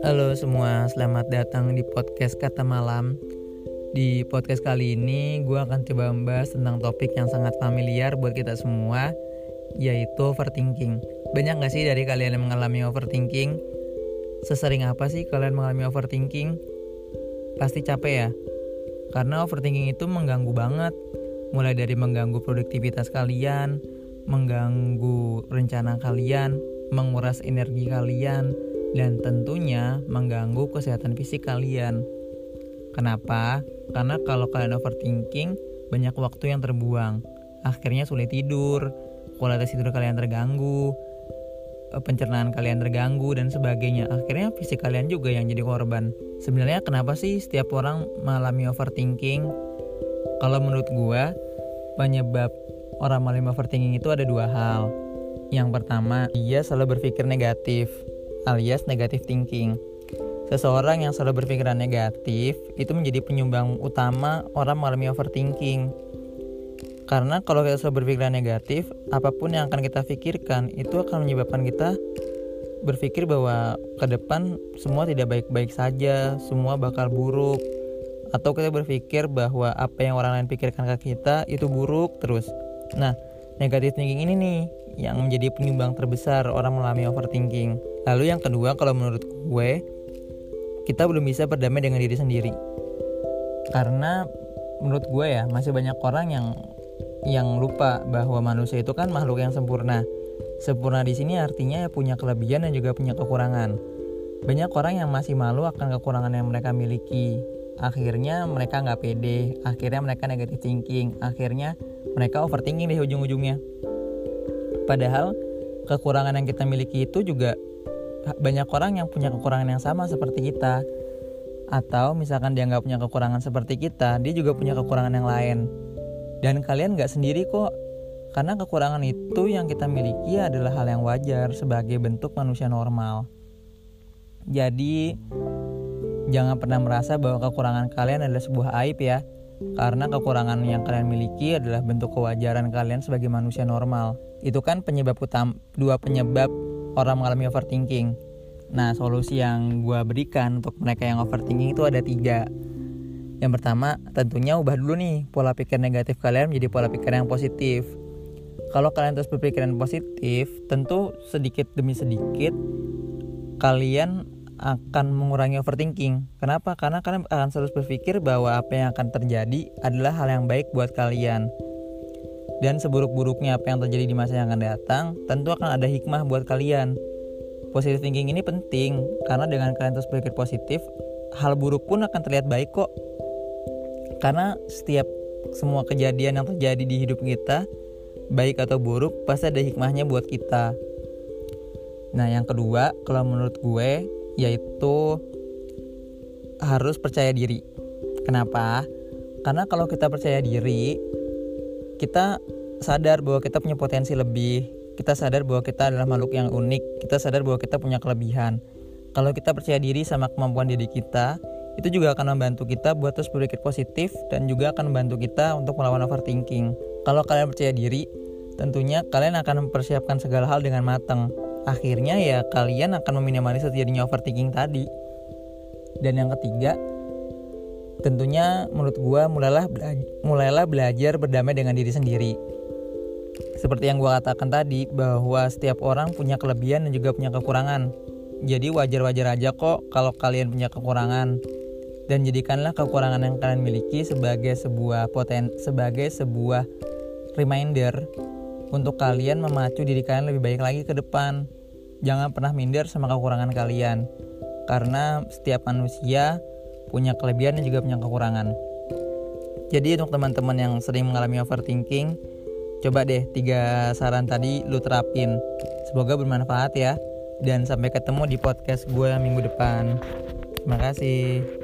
Halo semua, selamat datang di podcast Kata Malam. Di podcast kali ini, gue akan coba membahas tentang topik yang sangat familiar buat kita semua, yaitu overthinking. Banyak gak sih dari kalian yang mengalami overthinking? Sesering apa sih kalian mengalami overthinking? Pasti capek ya? Karena overthinking itu mengganggu banget, mulai dari mengganggu produktivitas kalian, mengganggu rencana kalian, menguras energi kalian, dan tentunya mengganggu kesehatan fisik kalian. Kenapa? Karena kalau kalian overthinking, banyak waktu yang terbuang. Akhirnya sulit tidur, kualitas tidur kalian terganggu, eh, pencernaan kalian terganggu dan sebagainya. Akhirnya fisik kalian juga yang jadi korban. Sebenarnya kenapa sih setiap orang mengalami overthinking? Kalau menurut gua, penyebab orang mengalami overthinking itu ada dua hal. Yang pertama, dia selalu berpikir negatif, alias negatif thinking. Seseorang yang selalu berpikiran negatif itu menjadi penyumbang utama orang mengalami overthinking. Karena kalau kita selalu berpikiran negatif, apa pun yang akan kita pikirkan itu akan menyebabkan kita berpikir bahwa ke depan semua tidak baik-baik saja, semua bakal buruk, atau kita berpikir bahwa apa yang orang lain pikirkan ke kita itu buruk terus. Nah, negatif thinking ini nih yang menjadi penyumbang terbesar orang mengalami overthinking. Lalu yang kedua kalau menurut gue kita belum bisa berdamai dengan diri sendiri. Karena menurut gue ya masih banyak orang yang yang lupa bahwa manusia itu kan makhluk yang sempurna. Sempurna di sini artinya punya kelebihan dan juga punya kekurangan. Banyak orang yang masih malu akan kekurangan yang mereka miliki akhirnya mereka nggak pede akhirnya mereka negatif thinking akhirnya mereka overthinking di ujung-ujungnya. Padahal kekurangan yang kita miliki itu juga banyak orang yang punya kekurangan yang sama seperti kita. Atau misalkan dia nggak punya kekurangan seperti kita dia juga punya kekurangan yang lain. Dan kalian nggak sendiri kok. Karena kekurangan itu yang kita miliki adalah hal yang wajar sebagai bentuk manusia normal. Jadi Jangan pernah merasa bahwa kekurangan kalian adalah sebuah aib ya, karena kekurangan yang kalian miliki adalah bentuk kewajaran kalian sebagai manusia normal. Itu kan penyebab utama, dua penyebab orang mengalami overthinking. Nah, solusi yang gue berikan untuk mereka yang overthinking itu ada tiga. Yang pertama, tentunya ubah dulu nih pola pikir negatif kalian menjadi pola pikir yang positif. Kalau kalian terus berpikiran positif, tentu sedikit demi sedikit kalian akan mengurangi overthinking. Kenapa? Karena kalian akan selalu berpikir bahwa apa yang akan terjadi adalah hal yang baik buat kalian. Dan seburuk-buruknya apa yang terjadi di masa yang akan datang, tentu akan ada hikmah buat kalian. Positive thinking ini penting karena dengan kalian terus berpikir positif, hal buruk pun akan terlihat baik kok. Karena setiap semua kejadian yang terjadi di hidup kita, baik atau buruk, pasti ada hikmahnya buat kita. Nah, yang kedua, kalau menurut gue, yaitu harus percaya diri. Kenapa? Karena kalau kita percaya diri, kita sadar bahwa kita punya potensi lebih. Kita sadar bahwa kita adalah makhluk yang unik. Kita sadar bahwa kita punya kelebihan. Kalau kita percaya diri sama kemampuan diri kita, itu juga akan membantu kita buat terus berpikir positif dan juga akan membantu kita untuk melawan overthinking. Kalau kalian percaya diri, tentunya kalian akan mempersiapkan segala hal dengan matang akhirnya ya kalian akan meminimalisir terjadinya overthinking tadi. Dan yang ketiga tentunya menurut gue mulailah belajar, mulailah belajar berdamai dengan diri sendiri. Seperti yang gue katakan tadi bahwa setiap orang punya kelebihan dan juga punya kekurangan. Jadi wajar-wajar aja kok kalau kalian punya kekurangan. Dan jadikanlah kekurangan yang kalian miliki sebagai sebuah poten sebagai sebuah reminder untuk kalian memacu diri kalian lebih baik lagi ke depan. Jangan pernah minder sama kekurangan kalian, karena setiap manusia punya kelebihan dan juga punya kekurangan. Jadi untuk teman-teman yang sering mengalami overthinking, coba deh tiga saran tadi lu terapin. Semoga bermanfaat ya. Dan sampai ketemu di podcast gue minggu depan. Terima kasih.